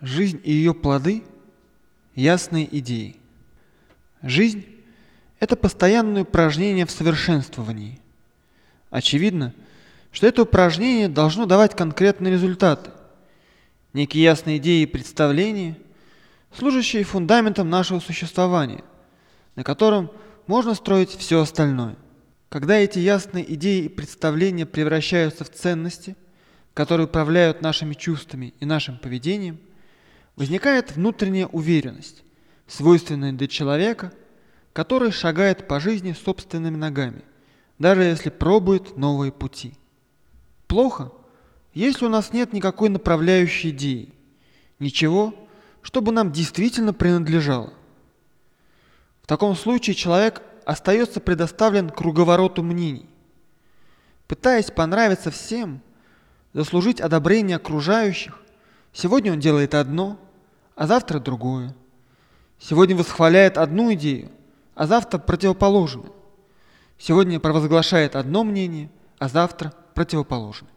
Жизнь и ее плоды – ясные идеи. Жизнь – это постоянное упражнение в совершенствовании. Очевидно, что это упражнение должно давать конкретные результаты, некие ясные идеи и представления, служащие фундаментом нашего существования, на котором можно строить все остальное. Когда эти ясные идеи и представления превращаются в ценности, которые управляют нашими чувствами и нашим поведением – возникает внутренняя уверенность, свойственная для человека, который шагает по жизни собственными ногами, даже если пробует новые пути. Плохо, если у нас нет никакой направляющей идеи, ничего, чтобы нам действительно принадлежало. В таком случае человек остается предоставлен круговороту мнений. Пытаясь понравиться всем, заслужить одобрение окружающих, сегодня он делает одно – а завтра другое. Сегодня восхваляет одну идею, а завтра противоположную. Сегодня провозглашает одно мнение, а завтра противоположное.